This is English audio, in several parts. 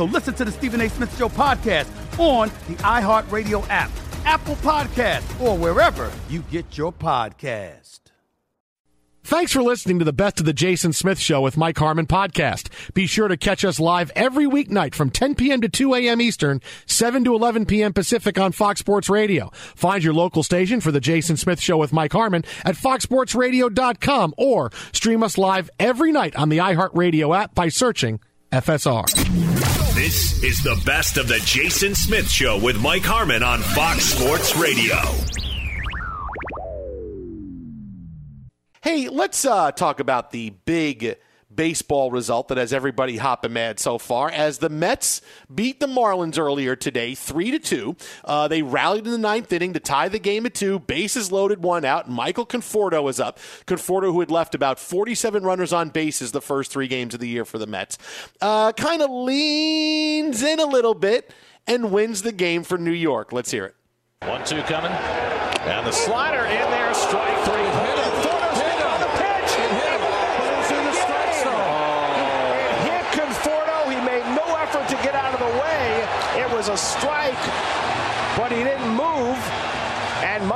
So listen to the Stephen A. Smith Show podcast on the iHeartRadio app, Apple Podcast, or wherever you get your podcast. Thanks for listening to the Best of the Jason Smith Show with Mike Harmon podcast. Be sure to catch us live every weeknight from 10 p.m. to 2 a.m. Eastern, 7 to 11 p.m. Pacific on Fox Sports Radio. Find your local station for the Jason Smith Show with Mike Harmon at foxsportsradio.com or stream us live every night on the iHeartRadio app by searching FSR. This is the best of the Jason Smith Show with Mike Harmon on Fox Sports Radio. Hey, let's uh, talk about the big baseball result that has everybody hopping mad so far. As the Mets beat the Marlins earlier today, three to two. Uh, they rallied in the ninth inning to tie the game at two. Bases loaded, one out. Michael Conforto is up. Conforto, who had left about 47 runners on bases the first three games of the year for the Mets, uh, kind of leans in a little bit and wins the game for New York. Let's hear it. One two coming, and the slider in there, strike a strike, but he didn't move. And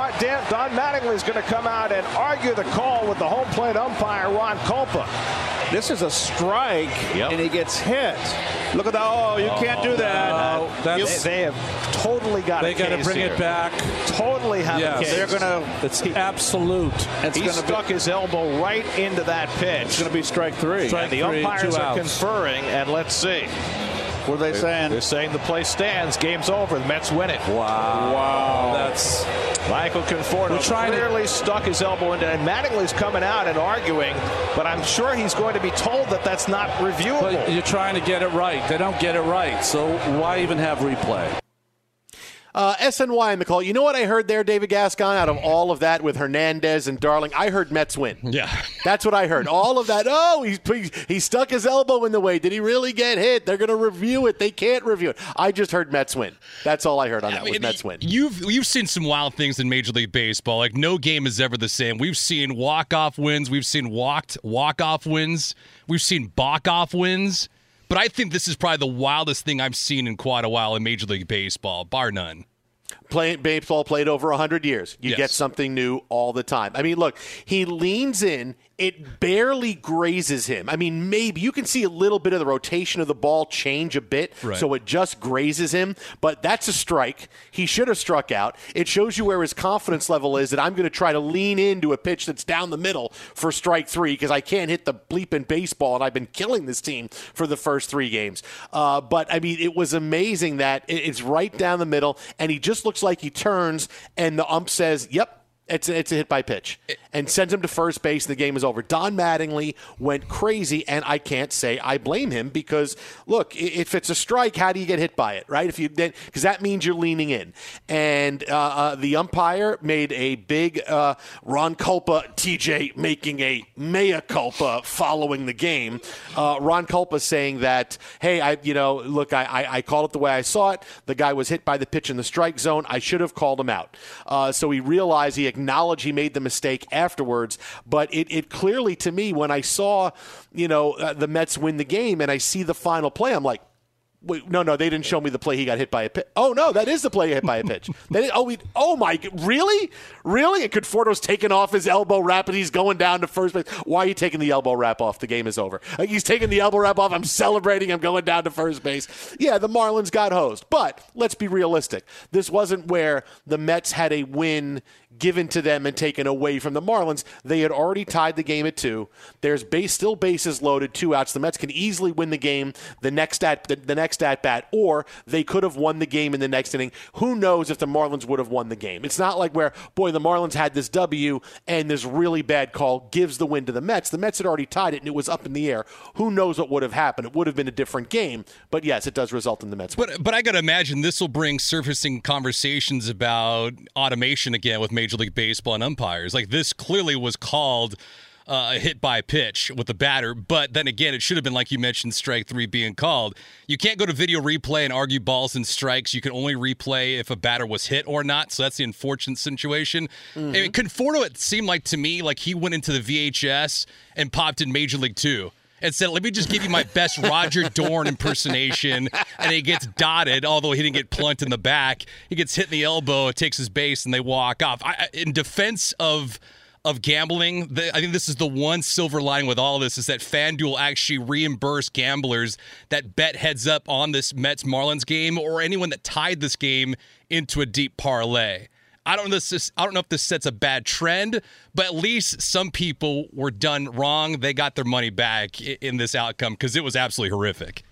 Don Mattingly is going to come out and argue the call with the home plate umpire, Ron Kulpa. This is a strike, yep. and he gets hit. Look at that. Oh, you oh, can't do that. No, they, they, have totally got They got to bring here. it back. Totally have yes. a case. They're going to. It's he, absolute. It's he stuck be, his elbow right into that pitch. It's going to be strike three. Strike and the three, umpires are conferring, and let's see. What are they they're, saying? They're saying the play stands. Game's over. The Mets win it. Wow. Wow. That's Michael Conforto clearly to... stuck his elbow into it. And Mattingly's coming out and arguing, but I'm sure he's going to be told that that's not reviewable. But you're trying to get it right. They don't get it right. So why even have replay? Uh, SNY in the call. You know what I heard there, David Gascon, out of all of that with Hernandez and Darling? I heard Mets win. Yeah. That's what I heard. All of that. Oh, he's, he stuck his elbow in the way. Did he really get hit? They're going to review it. They can't review it. I just heard Mets win. That's all I heard on that I mean, was Mets win. You've, you've seen some wild things in Major League Baseball. Like, no game is ever the same. We've seen walk-off wins. We've seen walked walk-off wins. We've seen balk-off wins. But I think this is probably the wildest thing I've seen in quite a while in Major League Baseball, bar none. Playing baseball played over 100 years. You yes. get something new all the time. I mean, look, he leans in it barely grazes him. I mean, maybe you can see a little bit of the rotation of the ball change a bit, right. so it just grazes him. But that's a strike. He should have struck out. It shows you where his confidence level is that I'm going to try to lean into a pitch that's down the middle for strike three because I can't hit the bleeping baseball, and I've been killing this team for the first three games. Uh, but I mean, it was amazing that it's right down the middle, and he just looks like he turns, and the ump says, "Yep." It's a, it's a hit by pitch and sends him to first base. The game is over. Don Mattingly went crazy, and I can't say I blame him because look, if it's a strike, how do you get hit by it, right? If you because that means you're leaning in, and uh, uh, the umpire made a big uh, Ron Kulpa TJ making a mea culpa following the game. Uh, Ron Kulpa saying that, hey, I you know look, I, I, I called it the way I saw it. The guy was hit by the pitch in the strike zone. I should have called him out. Uh, so he realized he acknowledged he made the mistake afterwards. But it, it clearly, to me, when I saw, you know, uh, the Mets win the game and I see the final play, I'm like, Wait, no, no, they didn't show me the play. He got hit by a pitch. Oh no, that is the play hit by a pitch. they, oh, we, oh my, really, really? And Conforto's taking off his elbow wrap and he's going down to first base. Why are you taking the elbow wrap off? The game is over. Like, he's taking the elbow wrap off. I'm celebrating. I'm going down to first base. Yeah, the Marlins got hosed, but let's be realistic. This wasn't where the Mets had a win given to them and taken away from the Marlins. They had already tied the game at two. There's base still bases loaded, two outs. The Mets can easily win the game the next at the, the next at bat, or they could have won the game in the next inning. Who knows if the Marlins would have won the game? It's not like where boy the Marlins had this W and this really bad call gives the win to the Mets. The Mets had already tied it and it was up in the air. Who knows what would have happened? It would have been a different game. But yes, it does result in the Mets. But but I got to imagine this will bring surfacing conversations about automation again with. Major Major League Baseball and umpires. Like this clearly was called uh, a hit by pitch with the batter, but then again, it should have been like you mentioned, strike three being called. You can't go to video replay and argue balls and strikes. You can only replay if a batter was hit or not. So that's the unfortunate situation. Mm-hmm. I mean, Conforto, it seemed like to me like he went into the VHS and popped in Major League Two and said, "Let me just give you my best Roger Dorn impersonation," and he gets dotted. Although he didn't get plunked in the back, he gets hit in the elbow, takes his base, and they walk off. I, in defense of of gambling, the, I think this is the one silver lining with all this is that FanDuel actually reimbursed gamblers that bet heads up on this Mets Marlins game or anyone that tied this game into a deep parlay. I don't know this I don't know if this sets a bad trend, but at least some people were done wrong. They got their money back in this outcome because it was absolutely horrific.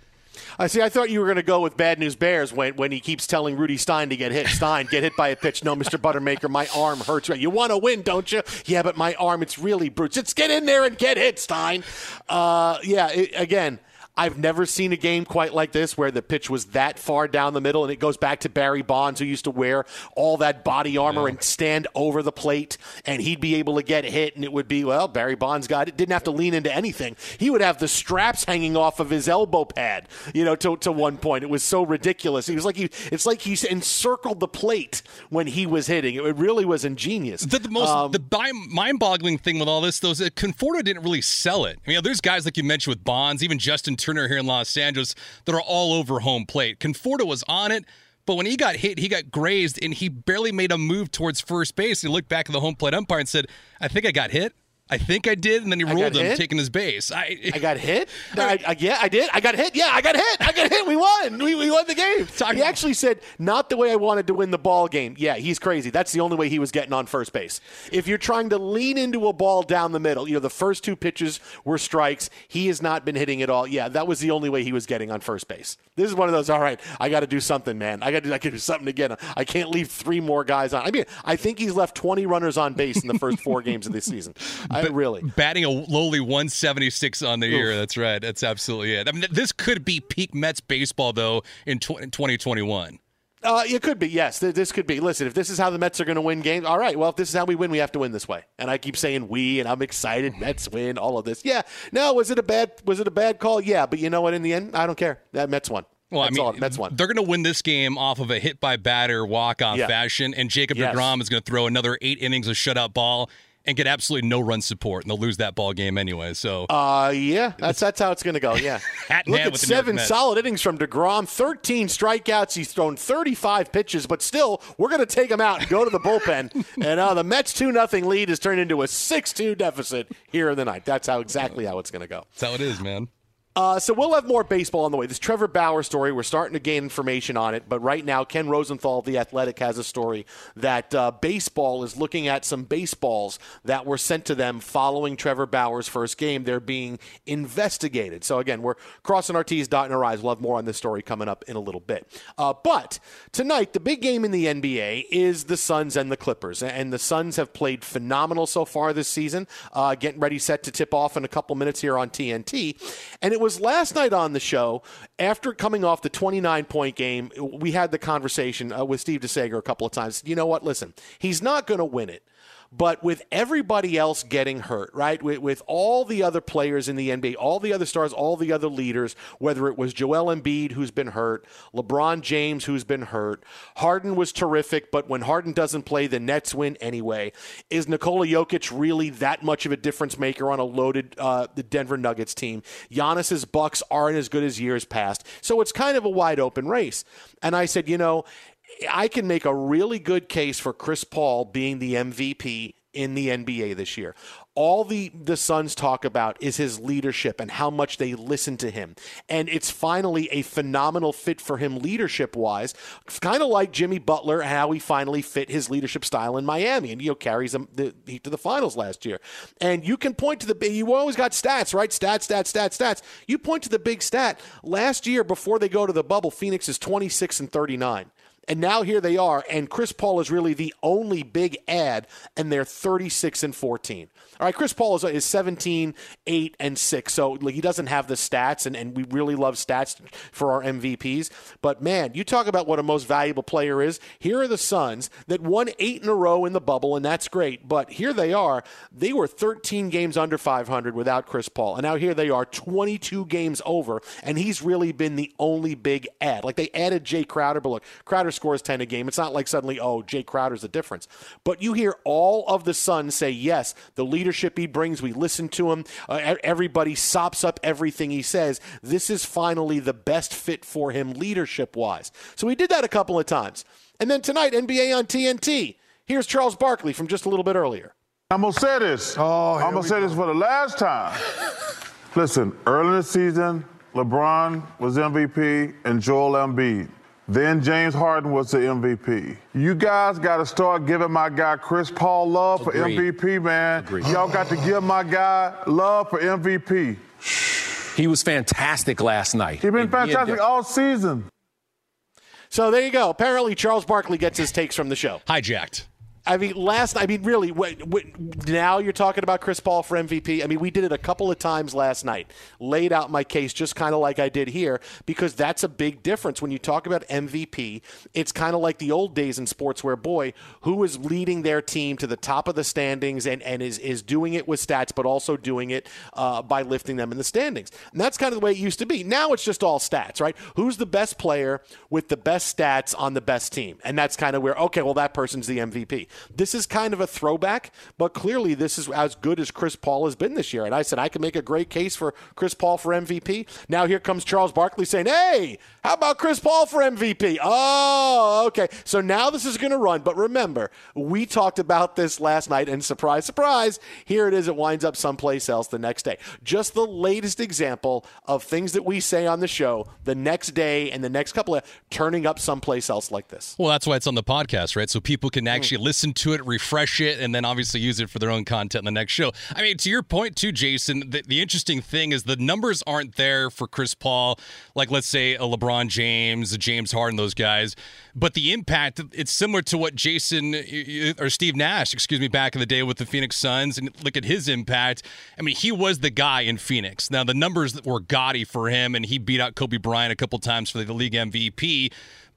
I see. I thought you were going to go with bad news bears when, when he keeps telling Rudi Stein to get hit. Stein, get hit by a pitch. No, Mr. Buttermaker, my arm hurts. You want to win, don't you? Yeah, but my arm, it's really bruised. Just get in there and get hit, Stein. Uh, yeah, it, again. I've never seen a game quite like this where the pitch was that far down the middle, and it goes back to Barry Bonds, who used to wear all that body armor yeah. and stand over the plate, and he'd be able to get hit, and it would be, well, Barry Bonds got it, didn't have to lean into anything. He would have the straps hanging off of his elbow pad, you know, to, to one point. It was so ridiculous. It was like he, it's like he encircled the plate when he was hitting. It really was ingenious. The, the most, um, the mind-boggling thing with all this, though, is that Conforto didn't really sell it. I mean, there's guys like you mentioned with Bonds, even Justin Turner here in Los Angeles that are all over home plate. Conforto was on it, but when he got hit, he got grazed and he barely made a move towards first base. He looked back at the home plate umpire and said, I think I got hit. I think I did, and then he ruled him, hit? taking his base. I, I got hit. No, I, I, yeah, I did. I got hit. Yeah, I got hit. I got hit. We won. We, we won the game. He actually said, "Not the way I wanted to win the ball game." Yeah, he's crazy. That's the only way he was getting on first base. If you're trying to lean into a ball down the middle, you know the first two pitches were strikes. He has not been hitting at all. Yeah, that was the only way he was getting on first base. This is one of those. All right, I got to do something, man. I got to. I to do something again. I can't leave three more guys on. I mean, I think he's left 20 runners on base in the first four games of this season. I, really. Batting a lowly 176 on the Oof. year. That's right. That's absolutely it. I mean, this could be peak Mets baseball though in 2021. Uh, it could be, yes. This could be. Listen, if this is how the Mets are going to win games, all right. Well, if this is how we win, we have to win this way. And I keep saying we, and I'm excited. Mets win, all of this. Yeah. No, was it a bad? Was it a bad call? Yeah. But you know what? In the end, I don't care. That Mets won. Well, That's I mean, all. Mets won. they're going to win this game off of a hit by batter walk off Yeah. fashion, and Jacob Yes. deGrom is going to throw another eight innings of shutout ball and get absolutely no run support, and they'll lose that ball game anyway. So, Uh, yeah, that's that's how it's going to go. Yeah, look at with the New York seven solid innings from deGrom, thirteen strikeouts. He's thrown thirty-five pitches, but still, we're going to take him out and go to the bullpen. and uh, the Mets two nothing lead is turned into a six-two deficit here in the night. That's how exactly how it's going to go. that's how it is, man. Uh, so we'll have more baseball on the way. This Trevor Bauer story, we're starting to gain information on it, but right now Ken Rosenthal, of the Athletic, has a story that uh, baseball is looking at some baseballs that were sent to them following Trevor Bauer's first game. They're being investigated. So again, we're crossing our T's, dotting our I's. We'll have more on this story coming up in a little bit. Uh, but tonight, the big game in the NBA is the Suns and the Clippers, and the Suns have played phenomenal so far this season. Uh, getting ready, set to tip off in a couple minutes here on TNT, and it was last night on the show after coming off the 29 point game. We had the conversation uh, with Steve DeSager a couple of times. You know what? Listen, he's not going to win it. But with everybody else getting hurt, right? With, with all the other players in the NBA, all the other stars, all the other leaders, whether it was Joel Embiid, who's been hurt, LeBron James, who's been hurt, Harden was terrific, but when Harden doesn't play, the Nets win anyway. Is Nikola Jokic really that much of a difference maker on a loaded uh, the Denver Nuggets team? Giannis's Bucks aren't as good as years past, so it's kind of a wide open race. And I said, you know, I can make a really good case for Chris Paul being the MVP in the NBA this year. All the the Suns talk about is his leadership and how much they listen to him. And it's finally a phenomenal fit for him leadership wise. Kind of like Jimmy Butler, how he finally fit his leadership style in Miami and you know carries them the Heat to the finals last year. And you can point to the you always got stats, right? Stats, stats, stats, stats. You point to the big stat. Last year before they go to the bubble, Phoenix is 26 and 39. And now here they are, and Chris Paul is really the only big ad, and they're 36 and 14. All right, Chris Paul is, is 17, 8, and 6. So he doesn't have the stats, and, and we really love stats for our MVPs. But man, you talk about what a most valuable player is. Here are the Suns that won eight in a row in the bubble, and that's great. But here they are. They were 13 games under 500 without Chris Paul. And now here they are, 22 games over, and he's really been the only big ad. Like they added Jae Crowder, but look, Crowder scores 10 a game. It's not like suddenly, oh, Jae Crowder's the difference. But you hear all of the Suns say, yes, the leadership he brings, we listen to him. Uh, everybody sops up everything he says. This is finally the best fit for him leadership wise. So he did that a couple of times. And then tonight, NBA on TNT. Here's Charles Barkley from just a little bit earlier. I'm gonna say this. I'm gonna say this for the last time. Listen, early in the season, LeBron was MVP and Joel Embiid. Then James Harden was the MVP. You guys got to start giving my guy Chris Paul love Agreed. for MVP, man. Y'all got to give my guy love for MVP. He was fantastic last night. He's been And he had fantastic all season. So there you go. Apparently, Charles Barkley gets his takes from the show. Hijacked. I mean, last. I mean, really. Now you're talking about Chris Paul for MVP. I mean, we did it a couple of times last night. Laid out my case just kind of like I did here because that's a big difference when you talk about MVP. It's kind of like the old days in sports where, boy, who is leading their team to the top of the standings and and is is doing it with stats, but also doing it uh, by lifting them in the standings. And that's kind of the way it used to be. Now it's just all stats, right? Who's the best player with the best stats on the best team? And that's kind of where okay, well that person's the MVP. This is kind of a throwback, but clearly this is as good as Chris Paul has been this year. And I said I can make a great case for Chris Paul for MVP. Now here comes Charles Barkley saying, "Hey, how about Chris Paul for MVP?" Oh, okay. So now this is going to run. But remember, we talked about this last night, and surprise, surprise, here it is. It winds up someplace else the next day. Just the latest example of things that we say on the show the next day and the next couple of turning up someplace else like this. Well, that's why it's on the podcast, right? So people can actually mm. listen to it, refresh it, and then obviously use it for their own content in the next show. I mean, to your point too, Jason, the, the interesting thing is the numbers aren't there for Chris Paul, like let's say a LeBron James, a James Harden, those guys, but the impact, it's similar to what Jason or Steve Nash, excuse me, back in the day with the Phoenix Suns, and look at his impact. I mean, he was the guy in Phoenix. Now the numbers were gaudy for him, and he beat out Kobe Bryant a couple times for the league MVP.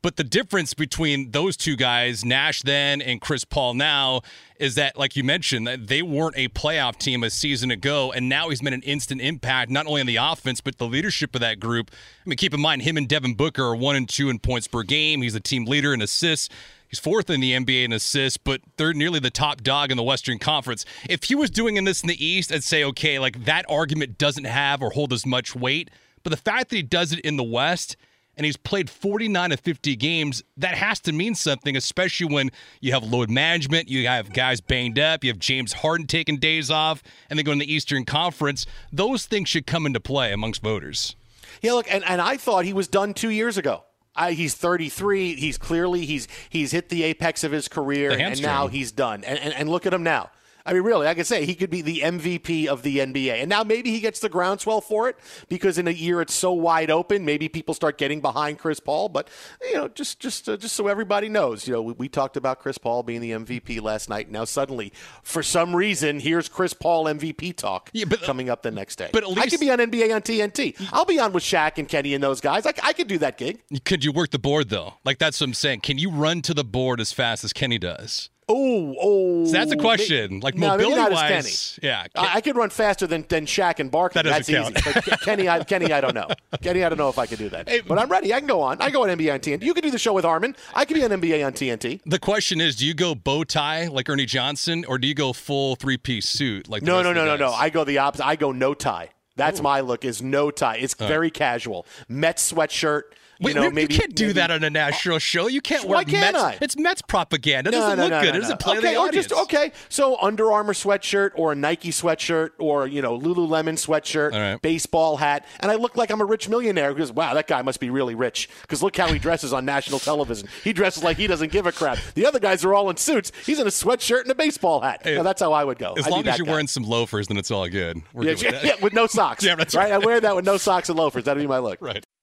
But the difference between those two guys, Nash then and Chris Paul now, is that, like you mentioned, that they weren't a playoff team a season ago, and now he's made an instant impact not only on the offense but the leadership of that group. I mean, keep in mind him and Devin Booker are one and two in points per game. He's the team leader in assists. He's fourth in the NBA in assists, but they're nearly the top dog in the Western Conference. If he was doing this in the East, I'd say, okay, like that argument doesn't have or hold as much weight. But the fact that he does it in the West and he's played 49 of 50 games, that has to mean something, especially when you have load management, you have guys banged up, you have James Harden taking days off, and they go in the Eastern Conference. Those things should come into play amongst voters. Yeah, look, and, and I thought he was done two years ago. I, he's 33. He's clearly he's he's hit the apex of his career, and now he's done. And, and and look at him now. I mean, really, I could say he could be the MVP of the NBA. And now maybe he gets the groundswell for it because in a year it's so wide open. Maybe people start getting behind Chris Paul. But you know, just just uh, just so everybody knows, you know, we, we, talked about Chris Paul being the MVP last night. Now suddenly, for some reason, here's Chris Paul MVP talk yeah, but, coming up the next day. But at least I could be on NBA on TNT. I'll be on with Shaq and Kenny and those guys. I, I could do that gig. Could you work the board though? Like that's what I'm saying. Can you run to the board as fast as Kenny does? Oh, oh. So that's a oh, question. like no, mobility not wise, Kenny. yeah. I, I, could run faster than, than Shaq and Barkley. That that's count. easy. But Kenny, I, Kenny, I don't know. Kenny, I don't know if I could do that. Hey, but I'm ready. I can go on. I go on NBA on TNT. You can do the show with Harmon. I could be on NBA on TNT. The question is, do you go bow tie like Ernie Johnson, or do you go full three piece suit like? no, no, no, no, no. I go the opposite. I go no tie. That's Ooh. my look. Is no tie. It's All very right. casual. Mets sweatshirt you, know, maybe, you can't do maybe, that on a national show. You can't wear can't Mets. I? It's Mets propaganda. It no, doesn't no, look no, good. It doesn't play okay, oh, the audience. just okay. So Under Armour sweatshirt or a Nike sweatshirt or you know Lululemon sweatshirt, right. baseball hat, and I look like I'm a rich millionaire because wow, that guy must be really rich because look how he dresses on national television. He dresses like he doesn't give a crap. The other guys are all in suits. He's in a sweatshirt and a baseball hat. Hey, now, that's how I would go. As I'd long as you're guy. wearing some loafers, then it's all good. Yeah, good with, yeah, with no socks. yeah, that's right. right. I wear that with no socks and loafers. That'd be my look. Right.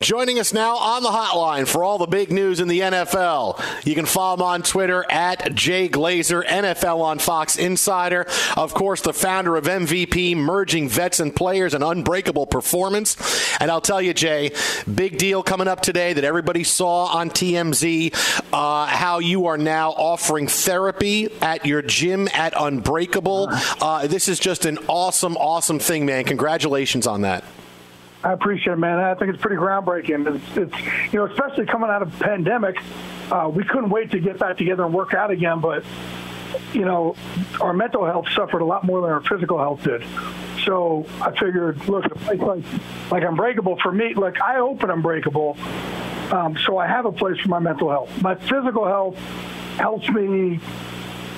Joining us now on the hotline for all the big news in the NFL. You can follow him on Twitter at Jay Glazer, NFL on Fox Insider. Of course, the founder of MVP, merging vets and players, an unbreakable performance. And I'll tell you, Jay, big deal coming up today that everybody saw on TMZ uh, how you are now offering therapy at your gym at Unbreakable. Uh, this is just an awesome, awesome thing, man. Congratulations on that. I appreciate it, man. I think it's pretty groundbreaking. It's, it's you know, especially coming out of pandemic, uh, we couldn't wait to get back together and work out again. But you know, our mental health suffered a lot more than our physical health did. So I figured, look, a place like like Unbreakable for me, like I open Unbreakable, um, so I have a place for my mental health. My physical health helps me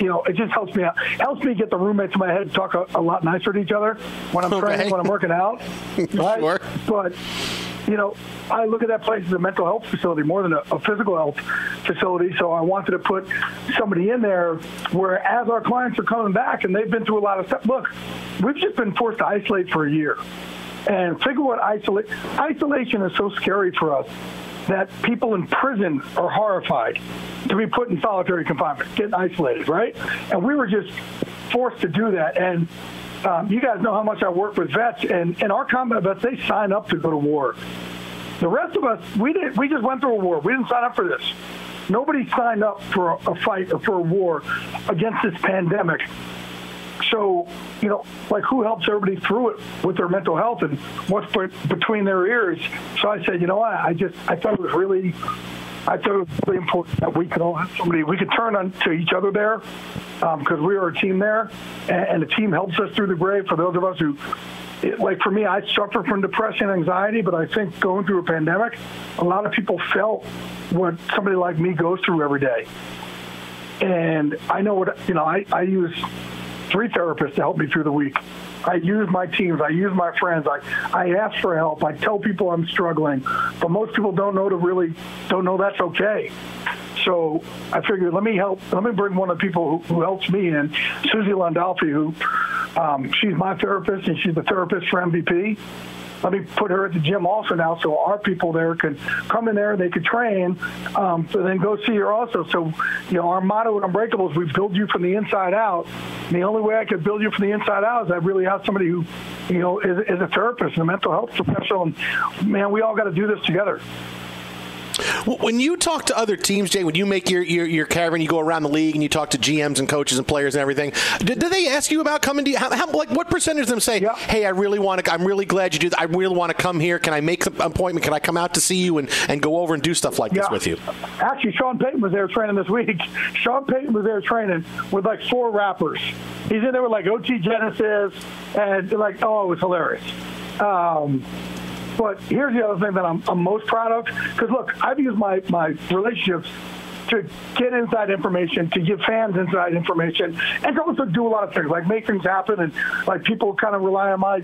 you know, it just helps me out. Helps me get the roommates in my head to talk a, a lot nicer to each other when I'm Okay. training, when I'm working out. Right? Sure. But you know, I look at that place as a mental health facility more than a, a physical health facility. So I wanted to put somebody in there where, as our clients are coming back and they've been through a lot of stuff. Look, we've just been forced to isolate for a year, and figure what isolate isolation is so scary for us that people in prison are horrified to be put in solitary confinement, getting isolated, right? And we were just forced to do that. And um, you guys know how much I work with vets, and, and our combat vets, they sign up to go to war. The rest of us, we didn't. we just went through a war. We didn't sign up for this. Nobody signed up for a, a fight or for a war against this pandemic. So, you know, like who helps everybody through it with their mental health and what's between their ears? So I said, you know what? I just I thought it was really I thought it was really important that we could all have somebody we could turn on to each other there um, because we are a team there, and, and the team helps us through the grave. For those of us who, it, like for me, I suffer from depression, and anxiety, but I think going through a pandemic, a lot of people felt what somebody like me goes through every day. And I know what you know. I, I use three therapists to help me through the week. I use my teams. I use my friends. I, I ask for help. I tell people I'm struggling, but most people don't know to really don't know that's okay. So I figured let me help. Let me bring one of the people who, who helps me in, Susie Landolfi, who um, she's my therapist and she's the therapist for MVP. Let me put her at the gym also now, so our people there can come in there, and they could train, um, so then go see her also. So, you know, our motto at Unbreakable is we build you from the inside out. And the only way I could build you from the inside out is I really have somebody who, you know, is, is a therapist and a mental health professional. And man, we all got to do this together. When you talk to other teams, Jay, when you make your, your, your caravan, you go around the league and you talk to GMs and coaches and players and everything. Do, do they ask you about coming to you? How, how, like, what percentage of them say, "Hey, I really want to. I'm really glad you do. That. I really want to come here. Can I make an appointment? Can I come out to see you and, and go over and do stuff like this with you?" Actually, Sean Payton was there training this week. Sean Payton was there training with like four rappers. He's in there with like OT Genasis, and like, oh, it was hilarious. Um, but here's the other thing that I'm, I'm most proud of. Because look, I've used my, my relationships to get inside information, to give fans inside information, and to also do a lot of things like make things happen. And like people kind of rely on my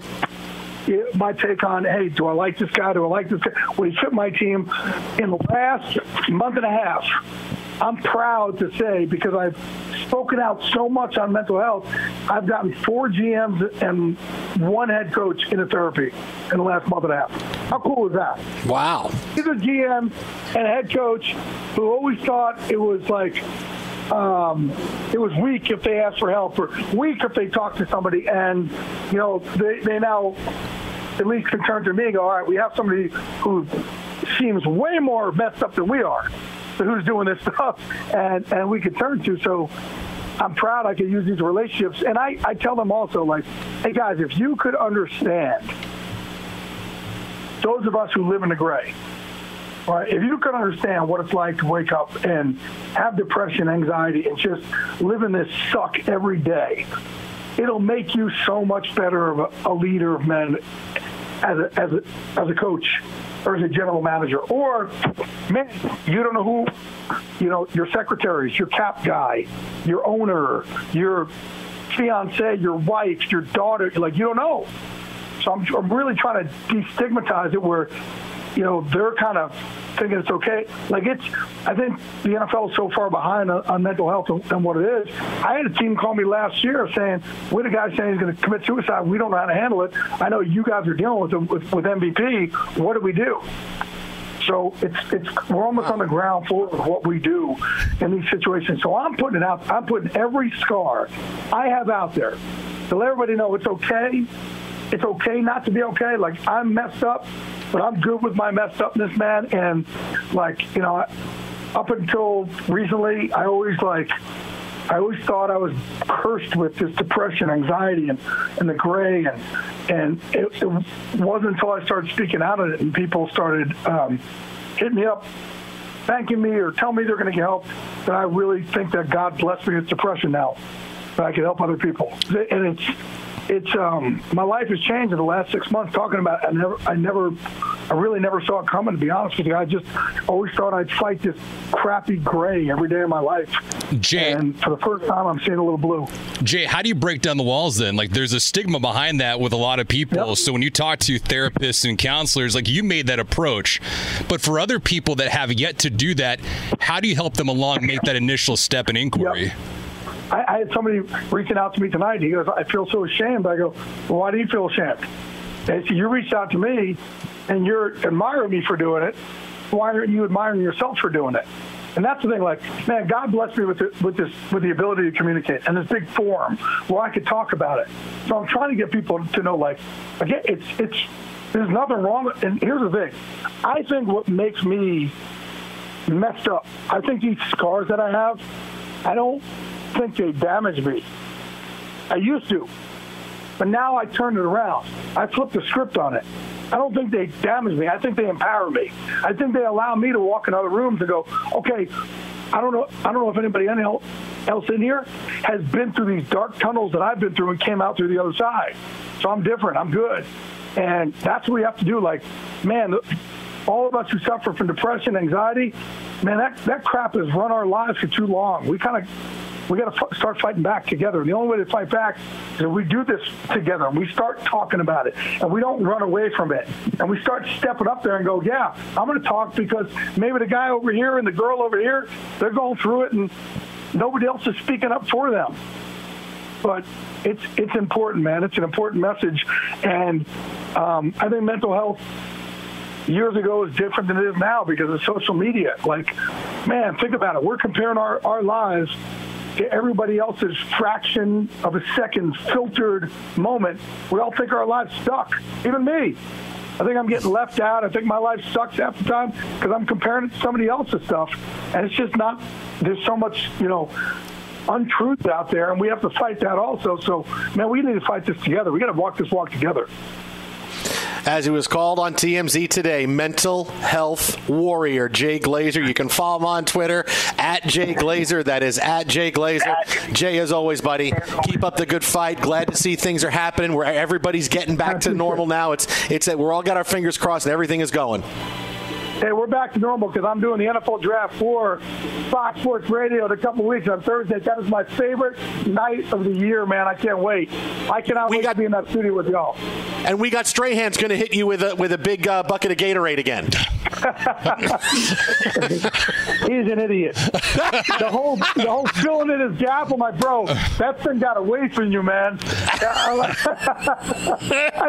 my take on, hey, do I like this guy? Do I like this guy? Will he fit my team? In the last month and a half, I'm proud to say because I've spoken out so much on mental health, I've gotten four GMs and one head coach into therapy in the last month and a half. How cool is that? Wow. He's a GM and a head coach who always thought it was like um, it was weak if they asked for help or weak if they talked to somebody. And, you know, they, they now at least can turn to me and go, all right, we have somebody who seems way more messed up than we are. Who's doing this stuff? And, and we could turn to. So I'm proud I could use these relationships. And I, I tell them also, like, hey, guys, if you could understand those of us who live in the gray, Right? If you could understand what it's like to wake up and have depression, anxiety, and just live in this suck every day, it'll make you so much better of a, a leader of men as a, as a, as a coach or as a general manager. Or, man, you don't know who, you know, your secretaries, your cap guy, your owner, your fiance, your wife, your daughter, like you don't know. So I'm, I'm really trying to destigmatize it where you know, they're kind of thinking it's okay. Like it's, I think the NFL is so far behind on, on mental health than what it is. I had a team call me last year saying, we had a guy saying he's going to commit suicide. We don't know how to handle it. I know you guys are dealing with it with, with MVP. What do we do? So it's it's we're almost on the ground floor of what we do in these situations. So I'm putting it out. I'm putting every scar I have out there to let everybody know it's okay. It's okay not to be okay. Like I'm messed up but I'm good with my messed upness, man. And like, you know, up until recently, I always like, I always thought I was cursed with this depression, anxiety, and, and the gray, and and it, it wasn't until I started speaking out on it and people started um, hitting me up, thanking me or telling me they're going to get help that I really think that God blessed me with depression now, that I can help other people, and it's it's um, my life has changed in the last six months. Talking about. I never, I never, I really never saw it coming. To be honest with you, I just always thought I'd fight this crappy gray every day of my life. Jay, and for the first time, I'm seeing a little blue. Jay, how do you break down the walls then? Like, there's a stigma behind that with a lot of people. Yep. So when you talk to therapists and counselors, like you made that approach, but for other people that have yet to do that, how do you help them along make that initial step in inquiry? Yep. I, I had somebody reaching out to me tonight. He goes, I feel so ashamed. I go, well, why do you feel ashamed? And said, you reached out to me and you're admiring me for doing it. Why aren't you admiring yourself for doing it? And that's the thing. Like, man, God blessed me with the, with this with the ability to communicate and this big forum where I could talk about it. So I'm trying to get people to know, like, again, it's it's there's nothing wrong. And here's the thing. I think what makes me messed up. I think these scars that I have. I don't think they damaged me. I used to. But now I turned it around. I flipped the script on it. I don't think they damage me. I think they empower me. I think they allow me to walk in other rooms and go, okay, I don't know. I don't know if anybody else in here has been through these dark tunnels that I've been through and came out through the other side. So I'm different. I'm good, and that's what we have to do. Like, man, all of us who suffer from depression, anxiety, man, that that crap has run our lives for too long. We kind of we got to f- start fighting back together. And the only way to fight back is if we do this together and we start talking about it and we don't run away from it and we start stepping up there and go, yeah, I'm going to talk because maybe the guy over here and the girl over here, they're going through it and nobody else is speaking up for them. But it's it's important, man. It's an important message, and um, I think mental health years ago is different than it is now because of social media. Like, man, think about it. We're comparing our, our lives to everybody else's fraction of a second filtered moment, we all think our lives suck, even me. I think I'm getting left out. I think my life sucks half the time because I'm comparing it to somebody else's stuff. And it's just not, there's so much, you know, untruth out there, and we have to fight that also. So, man, we need to fight this together. We got to walk this walk together as he was called on TMZ today, mental health warrior Jay Glazer. You can follow him on Twitter at Jay Glazer. That is at Jay Glazer. Jay, as always, buddy, keep up the good fight. Glad to see things are happening where everybody's getting back to normal now. It's it's that we're all got our fingers crossed and everything is going. Hey, we're back to normal because I'm doing the NFL draft for Fox Sports Radio in a couple weeks on Thursday. That is my favorite night of the year, man. I can't wait. I cannot wait to be in that studio with y'all. And we got Strahan's going to hit you with a with a big uh, bucket of Gatorade again. He's an idiot. The whole the whole filling in his gap. I'm like, bro, that thing got away from you, man. I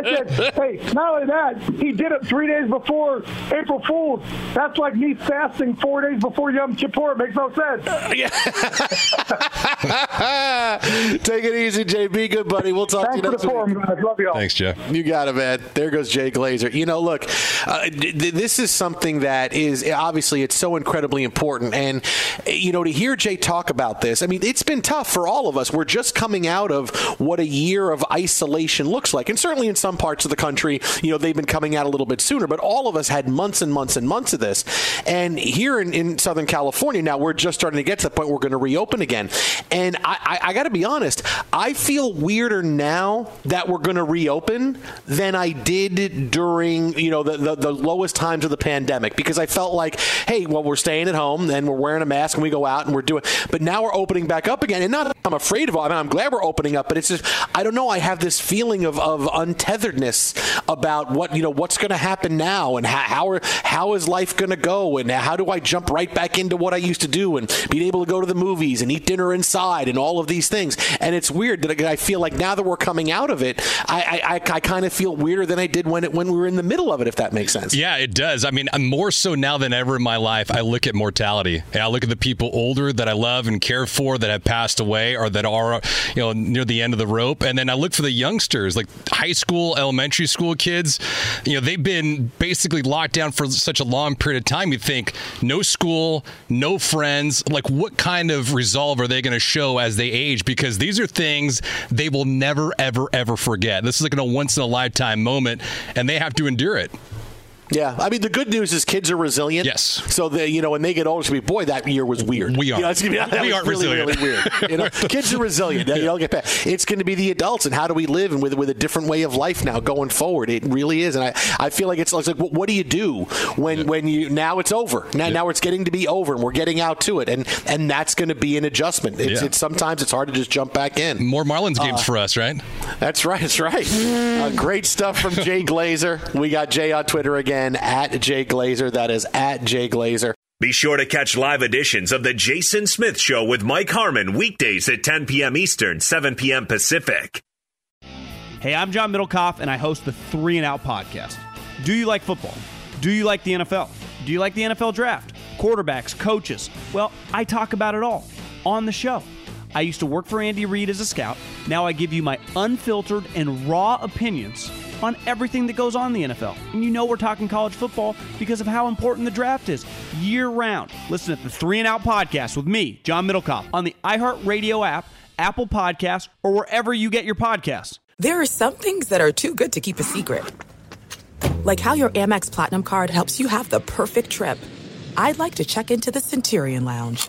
said, hey, not only that, he did it three days before April Fool's. That's like me fasting four days before Yom Kippur. It makes no sense. Yeah. Take it easy, JB. Good buddy. We'll talk Thanks to you for next the forum, week. guys. Love y'all. Thanks, Jeff. You got it, man. There goes Jay Glazer. You know, look, uh, th- th- this is something that is obviously it's so incredibly important, and you know, to hear Jay talk about this, I mean, it's been tough for all of us. We're just coming out of what a year of isolation looks like, and certainly in some parts of the country, you know, they've been coming out a little bit sooner, but all of us had months and months and months of this, and here in, in Southern California, now we're just starting to get to the point where we're going to reopen again, and I, I, I got to be honest, I feel weirder now that we're going to reopen than I did during you know the, the the lowest times of the pandemic. Because I felt like, hey, well, we're staying at home and we're wearing a mask and we go out and we're doing, but now we're opening back up again, and not I'm afraid of. I mean, I'm glad we're opening up, but it's just I don't know. I have this feeling of of untetheredness about what you know what's going to happen now and how how, are, how is life going to go and how do I jump right back into what I used to do and being able to go to the movies and eat dinner inside and all of these things. And it's weird that I feel like now that we're coming out of it, I I, I, I kind of feel weirder than I did when it when we were in the middle of it. If that makes sense. Yeah, it does. I mean, more so now than ever in my life, I look at mortality. And I look at the people older that I love and care for that have passed away or that are, you know, near the end of the rope. And then I look for the youngsters, like high school, elementary school kids. You know, they've been basically locked down for such a long period of time. You think no school, no friends. Like, what kind of resolve are they going to show as they age? Because these are things they will never, ever, ever forget. This is like a once in a lifetime moment, and they have to endure it. Yeah, I mean the good news is kids are resilient. Yes. So they, you know, when they get older, it's gonna be boy, that year was weird. We are. You know, it's gonna be, that We are really, resilient. really weird. You know, kids are resilient. You don't get past. It's going to be the adults and how do we live and with with a different way of life now going forward. It really is, and I, I feel like it's like what, what do you do when when you now it's over now now it's getting to be over and we're getting out to it and and that's going to be an adjustment. It's, Yeah. it's sometimes it's hard to just jump back in. More Marlins games Uh, for us, right? That's right. That's right. Uh, great stuff from Jay Glazer. We got Jay on Twitter again at Jay Glazer. That is at Jay Glazer. Be sure to catch live editions of The Jason Smith Show with Mike Harmon weekdays at 10 p.m. Eastern, 7 p.m. Pacific. Hey, I'm John Middlekauff, and I host the Three and Out podcast. Do you like football? Do you like the NFL? Do you like the NFL draft? Quarterbacks, coaches? Well, I talk about it all on the show. I used to work for Andy Reid as a scout. Now I give you my unfiltered and raw opinions on everything that goes on in the NFL. And you know we're talking college football because of how important the draft is year round. Listen to the Three and Out podcast with me, John Middlekauff, on the iHeartRadio app, Apple Podcasts, or wherever you get your podcasts. There are some things that are too good to keep a secret. Like how your Amex Platinum card helps you have the perfect trip. I'd like to check into the Centurion Lounge.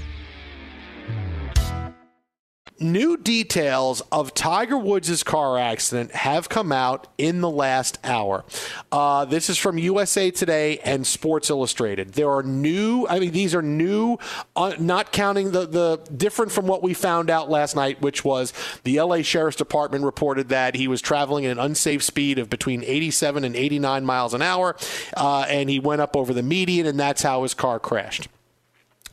New details of Tiger Woods' car accident have come out in the last hour. Uh, this is from USA Today and Sports Illustrated. There are new, I mean, these are new, uh, not counting the, the different from what we found out last night, which was the LA Sheriff's Department reported that he was traveling at an unsafe speed of between 87 and 89 miles an hour, uh, and he went up over the median, and that's how his car crashed.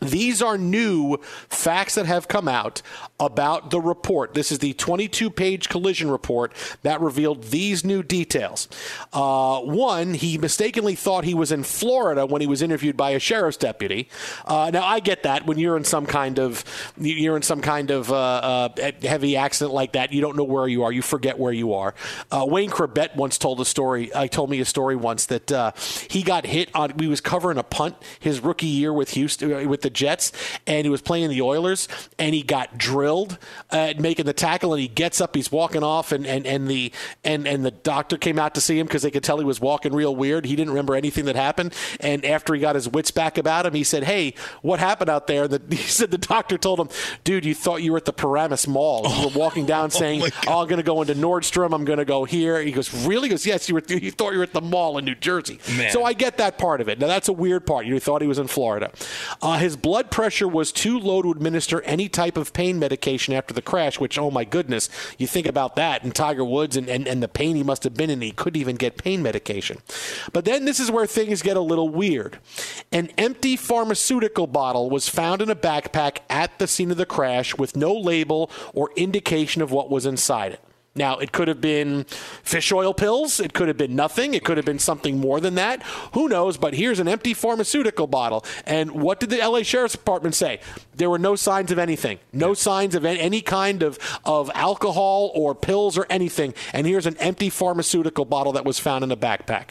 These are new facts that have come out about the report. This is the 22 page collision report that revealed these new details. Uh, one, he mistakenly thought he was in Florida when he was interviewed by a sheriff's deputy. Uh, now, I get that when you're in some kind of you're in some kind of uh, uh heavy accident like that, you don't know where you are. You forget where you are. Uh, Wayne Chrebet once told a story. I uh, told me a story once that he got hit on. He was covering a punt his rookie year with Houston with the Jets and he was playing the Oilers and he got drilled at making the tackle and he gets up, he's walking off and, and, and the and, and the doctor came out to see him because they could tell he was walking real weird. He didn't remember anything that happened. And after he got his wits back about him, he said, Hey, what happened out there? The, he said the doctor told him, Dude, you thought you were at the Paramus Mall. You were walking down saying, oh, oh I'm going to go into Nordstrom. I'm going to go here. He goes, Really? He goes, Yes, you, were, you thought you were at the mall in New Jersey. Man. So I get that part of it. Now, that's a weird part. You thought he was in Florida. Uh, his blood pressure was too low to administer any type of pain medication after the crash, which, oh my goodness, you think about that and Tiger Woods and, and, and the pain he must have been in. He couldn't even get pain medication. But then this is where things get a little weird. An empty pharmaceutical bottle was found in a backpack at the scene of the crash with no label or indication of what was inside it. Now, it could have been fish oil pills. It could have been nothing. It could have been something more than that. Who knows? But here's an empty pharmaceutical bottle. And what did the LA Sheriff's Department say? There were no signs of anything, no signs of any kind of, of alcohol or pills or anything. And here's an empty pharmaceutical bottle that was found in a backpack.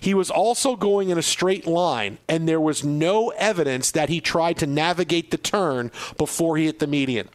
He was also going in a straight line, and there was no evidence that he tried to navigate the turn before he hit the median.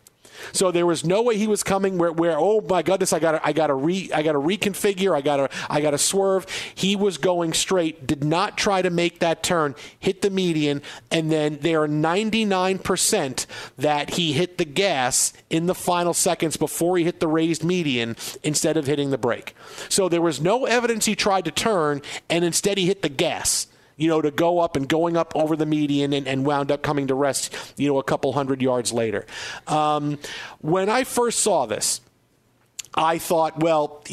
So there was no way he was coming where, where oh my goodness, I gotta I got to re I got to reconfigure, I got to I got to swerve. He was going straight, did not try to make that turn, hit the median, and then there are 99% that he hit the gas in the final seconds before he hit the raised median instead of hitting the brake. So there was no evidence he tried to turn, and instead he hit the gas you know, to go up and going up over the median and, and wound up coming to rest, you know, a couple hundred yards later. Um, when I first saw this, I thought, well,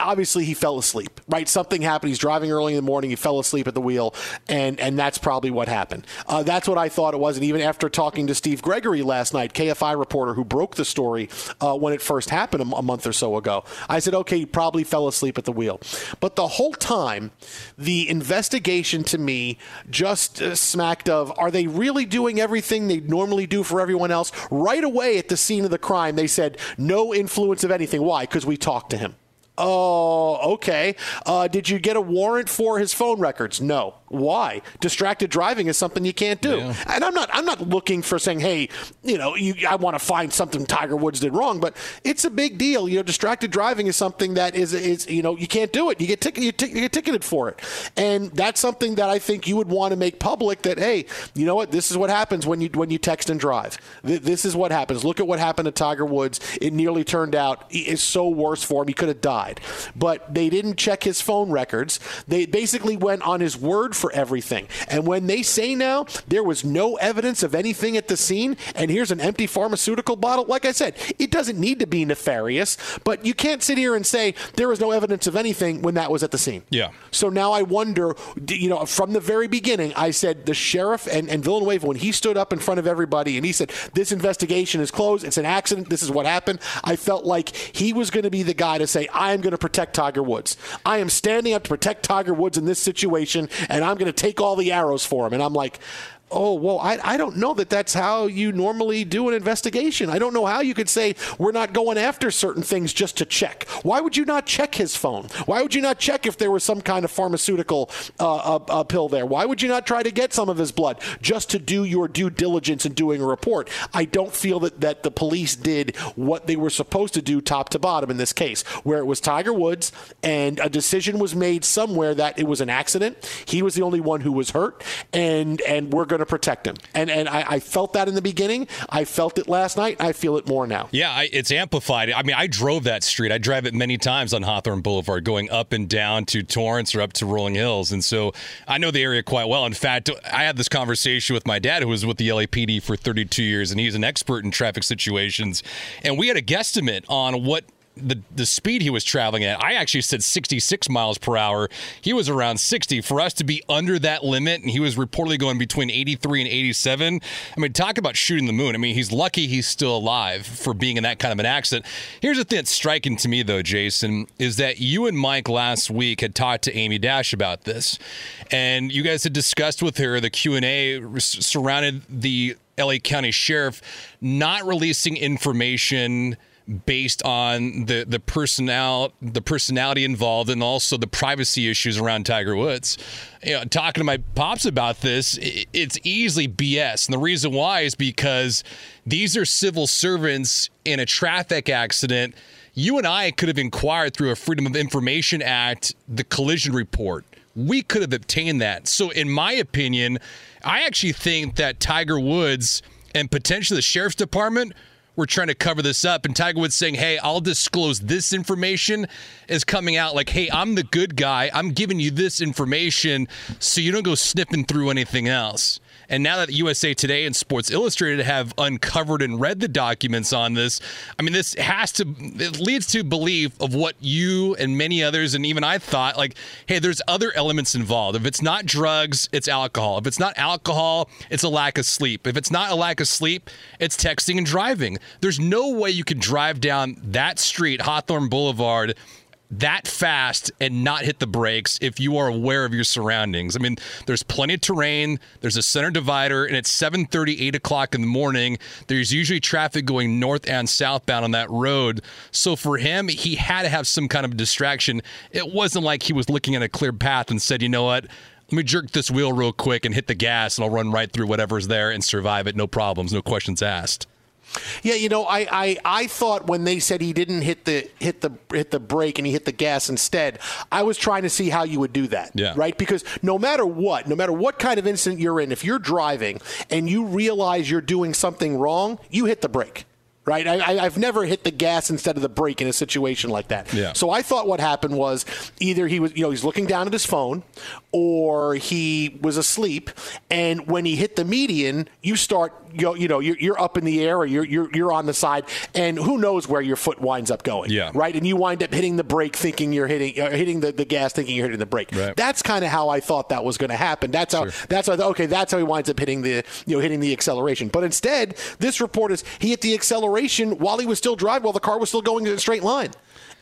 obviously he fell asleep, right? Something happened. He's driving early in the morning. He fell asleep at the wheel, and and that's probably what happened. Uh, that's what I thought it was. And even after talking to Steve Gregory last night, KFI reporter who broke the story uh, when it first happened a, month or so ago, I said, okay, he probably fell asleep at the wheel. But the whole time, the investigation to me just uh, smacked of, are they really doing everything they normally do for everyone else? Right away at the scene of the crime, they said no influence of anything. Why? Because we talked to him. Oh, okay. Uh, did you get a warrant for his phone records? No. Why? Distracted driving is something you can't do. Yeah. And I'm not. I'm not looking for saying, hey, you know, you, I want to find something Tiger Woods did wrong, but it's a big deal. You know, distracted driving is something that is is you know you can't do it. You get ticket. You, t- you get ticketed for it, and that's something that I think you would want to make public. That hey, you know what? This is what happens when you when you text and drive. This is what happens. Look at what happened to Tiger Woods. It nearly turned out is so worse for him. He could have died died. But they didn't check his phone records. They basically went on his word for everything. And when they say now there was no evidence of anything at the scene, and here's an empty pharmaceutical bottle, like I said, it doesn't need to be nefarious, but you can't sit here and say there was no evidence of anything when that was at the scene. Yeah. So now I wonder, you know, from the very beginning, I said the sheriff and, and Villanueva, when he stood up in front of everybody and he said, this investigation is closed, it's an accident, this is what happened, I felt like he was going to be the guy to say, I'm going to protect Tiger Woods. I am standing up to protect Tiger Woods in this situation, and I'm going to take all the arrows for him. And I'm like, oh, well, I, I don't know that that's how you normally do an investigation. I don't know how you could say we're not going after certain things just to check. Why would you not check his phone? Why would you not check if there was some kind of pharmaceutical uh, uh, uh, pill there? Why would you not try to get some of his blood just to do your due diligence in doing a report? I don't feel that, that the police did what they were supposed to do top to bottom in this case, where it was Tiger Woods and a decision was made somewhere that it was an accident. He was the only one who was hurt, and, and we're going to to protect him. And and I, I, felt that in the beginning. I felt it last night. I feel it more now. Yeah, I, it's amplified. I mean, I drove that street. I drive it many times on Hawthorne Boulevard, going up and down to Torrance or up to Rolling Hills, and so I know the area quite well. In fact, I had this conversation with my dad, who was with the LAPD for 32 years, and he's an expert in traffic situations. And we had a guesstimate on what the the speed he was traveling at. I actually said 66 miles per hour. He was around 60. For us to be under that limit, and he was reportedly going between 83 and 87. I mean, talk about shooting the moon. I mean, he's lucky he's still alive for being in that kind of an accident. Here's the thing that's striking to me, though, Jason, is that you and Mike last week had talked to Amy Dash about this, and you guys had discussed with her the Q and A surrounded the LA County Sheriff not releasing information based on the the personnel the personality involved and also the privacy issues around Tiger Woods. You know, talking to my pops about this, it's easily BS, and the reason why is because these are civil servants in a traffic accident. You and I could have inquired through a Freedom of Information Act the collision report. We could have obtained that. So, in my opinion, I actually think that Tiger Woods and potentially the sheriff's department we're trying to cover this up. And Tiger Woods saying, hey, I'll disclose this information is coming out like, hey, I'm the good guy. I'm giving you this information so you don't go sniffing through anything else. And now that USA Today and Sports Illustrated have uncovered and read the documents on this, I mean, this has to, it leads to belief of what you and many others, and even I thought, like, hey, there's other elements involved. If it's not drugs, it's alcohol. If it's not alcohol, it's a lack of sleep. If it's not a lack of sleep, it's texting and driving. There's no way you could drive down that street, Hawthorne Boulevard, that fast and not hit the brakes if you are aware of your surroundings. I mean, there's plenty of terrain. There's a center divider, and it's 7:30, 8 o'clock in the morning. There's usually traffic going north and southbound on that road. So for him, he had to have some kind of distraction. It wasn't like he was looking at a clear path and said, "You know what? Let me jerk this wheel real quick and hit the gas, and I'll run right through whatever's there and survive it, no problems, no questions asked." Yeah, you know, I, I, I thought when they said he didn't hit the hit the hit the brake and he hit the gas instead, I was trying to see how you would do that. Yeah. Right? Because no matter what, no matter what kind of incident you're in, if you're driving and you realize you're doing something wrong, you hit the brake. Right, I, I've never hit the gas instead of the brake in a situation like that. Yeah. So I thought what happened was either he was, you know, he's looking down at his phone, or he was asleep, and when he hit the median, you start, you know, you know you're, you're up in the air, or you're, you're you're on the side, and who knows where your foot winds up going. Yeah. Right, and you wind up hitting the brake, thinking you're hitting uh, hitting the, the gas, thinking you're hitting the brake. Right. That's kind of how I thought that was going to happen. That's how. That's how. Okay, that's how he winds up hitting the you know hitting the acceleration. But instead, this report is he hit the acceleration while he was still driving, while the car was still going in a straight line.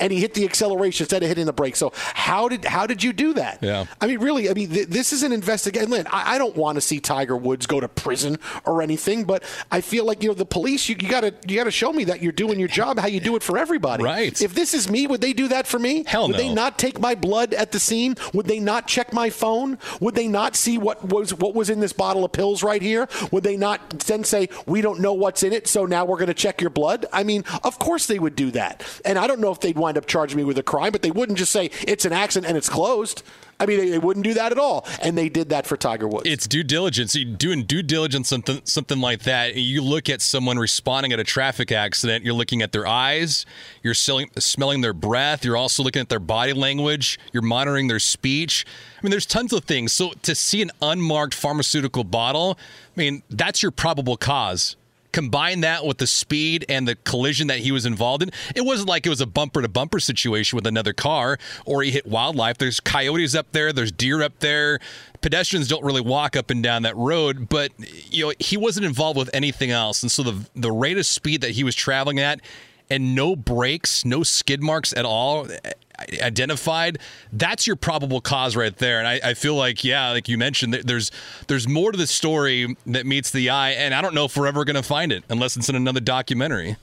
And he hit the acceleration instead of hitting the brake. So how did how did you do that? Yeah. I mean, really, I mean, th- this is an investigation. Lynn, I, I don't want to see Tiger Woods go to prison or anything, but I feel like you know the police. You, you gotta you gotta show me that you're doing your job, how you do it for everybody. Right. If this is me, would they do that for me? Hell Would no. they not take my blood at the scene? Would they not check my phone? Would they not see what was what was in this bottle of pills right here? Would they not then say we don't know what's in it, so now we're going to check your blood? I mean, of course they would do that. And I don't know if they'd wind up charging me with a crime, but they wouldn't just say it's an accident and it's closed. I mean, they, they wouldn't do that at all, and they did that for Tiger Woods. It's due diligence. You're doing due diligence something something like that. You look at someone responding at a traffic accident. You're looking at their eyes. You're smelling, smelling their breath. You're also looking at their body language. You're monitoring their speech. I mean, there's tons of things. So to see an unmarked pharmaceutical bottle, I mean, that's your probable cause. Combine that with the speed and the collision that he was involved in. It wasn't like it was a bumper to bumper situation with another car or he hit wildlife. There's coyotes up there, there's deer up there. Pedestrians don't really walk up and down that road, but you know, he wasn't involved with anything else. And so the the rate of speed that he was traveling at and no brakes, no skid marks at all identified that's your probable cause right there. And I, I feel like yeah like you mentioned there's there's more to the story that meets the eye and i don't know if we're ever going to find it unless it's in another documentary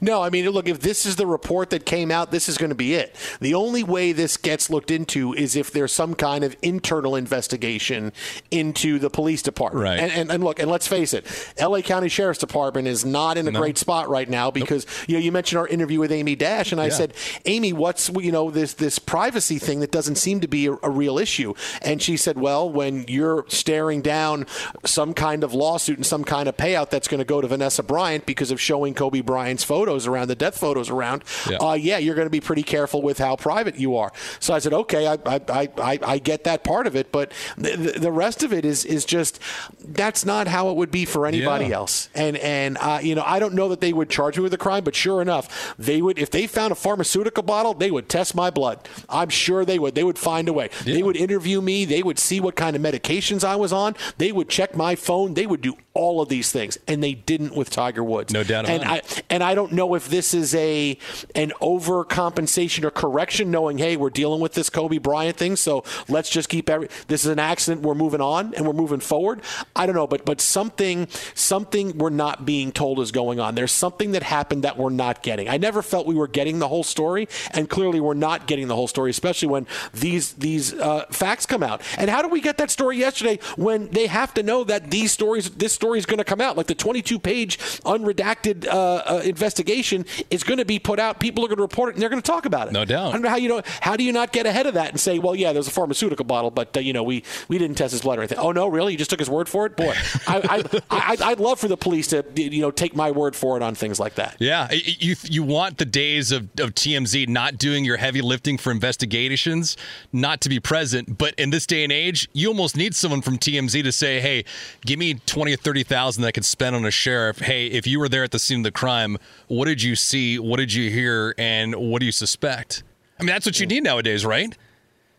No, I mean, look, if this is the report that came out, this is going to be it. The only way this gets looked into is if there's some kind of internal investigation into the police department. Right. And, and, and look, and let's face it, LA County Sheriff's Department is not in a No. great spot right now because you know you mentioned our interview with Amy Dash, and I Yeah. said, Amy, what's you know this this privacy thing that doesn't seem to be a, a real issue? And she said, well, when you're staring down some kind of lawsuit and some kind of payout that's going to go to Vanessa Bryant because of showing Kobe Bryant's photos around, the death photos around, Yeah. uh, yeah, you're going to be pretty careful with how private you are. So I said, okay, I, I, I, I, get that part of it, but the, the, rest of it is is just that's not how it would be for anybody Yeah. else. And and uh, you know, I don't know that they would charge me with a crime, but sure enough, they would if they found a pharmaceutical bottle, they would test my blood. I'm sure they would. They would find a way. They would interview me. They would see what kind of medications I was on. They would check my phone. They would do all of these things, and they didn't with Tiger Woods. No doubt And about I and I don't know if this is a an overcompensation or correction, knowing hey, we're dealing with this Kobe Bryant thing, so let's just keep every. This is an accident. We're moving on and we're moving forward. I don't know, but but something something we're not being told is going on. There's something that happened that we're not getting. I never felt we were getting the whole story, and clearly we're not getting the whole story, especially when these these uh, facts come out. And how do we get that story yesterday when they have to know that these stories this story is going to come out? Like the 22 page unredacted uh, uh, investigation is going to be put out. People are going to report it, and they're going to talk about it. No doubt. I don't know how you know. How do you not get ahead of that and say, well, yeah, there's a pharmaceutical bottle, but uh, you know, we we didn't test his blood or anything. Oh no, really? You just took his word for it? Boy, I, I, I I'd love for the police to you know take my word for it on things like that. Yeah, you you want the days of, of TMZ not doing your heavy lifting for investigations not to be present, but in this day and age, you almost need someone from TMZ to say, "Hey, give me twenty or thirty thousand that could spend on a sheriff. Hey, if you were there at the scene of the crime, what did you see? What did you hear? And what do you suspect?" I mean, that's what you need nowadays, right?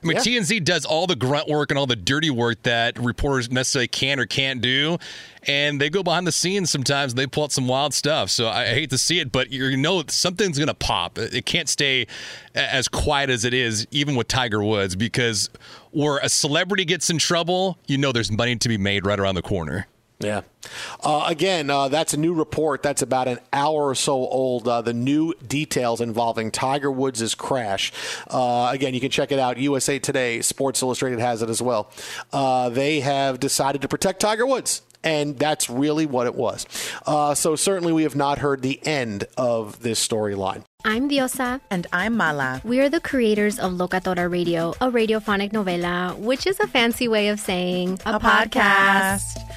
I mean, Yeah. TMZ does all the grunt work and all the dirty work that reporters necessarily can or can't do, and they go behind the scenes sometimes. And they pull out some wild stuff. So I, I hate to see it, but you know something's going to pop. It can't stay as quiet as it is, even with Tiger Woods, because where a celebrity gets in trouble, you know there's money to be made right around the corner. Yeah. Uh, again, uh, that's a new report. That's about an hour or so old. Uh, the new details involving Tiger Woods' crash. Uh, again, you can check it out. USA Today, Sports Illustrated has it as well. Uh, they have decided to protect Tiger Woods And that's really what it was. Uh, so certainly we have not heard the end of this storyline. I'm Diosa. And I'm Mala. We are the creators of Locatora Radio, a radiophonic novela, which is a fancy way of saying a, a podcast. podcast.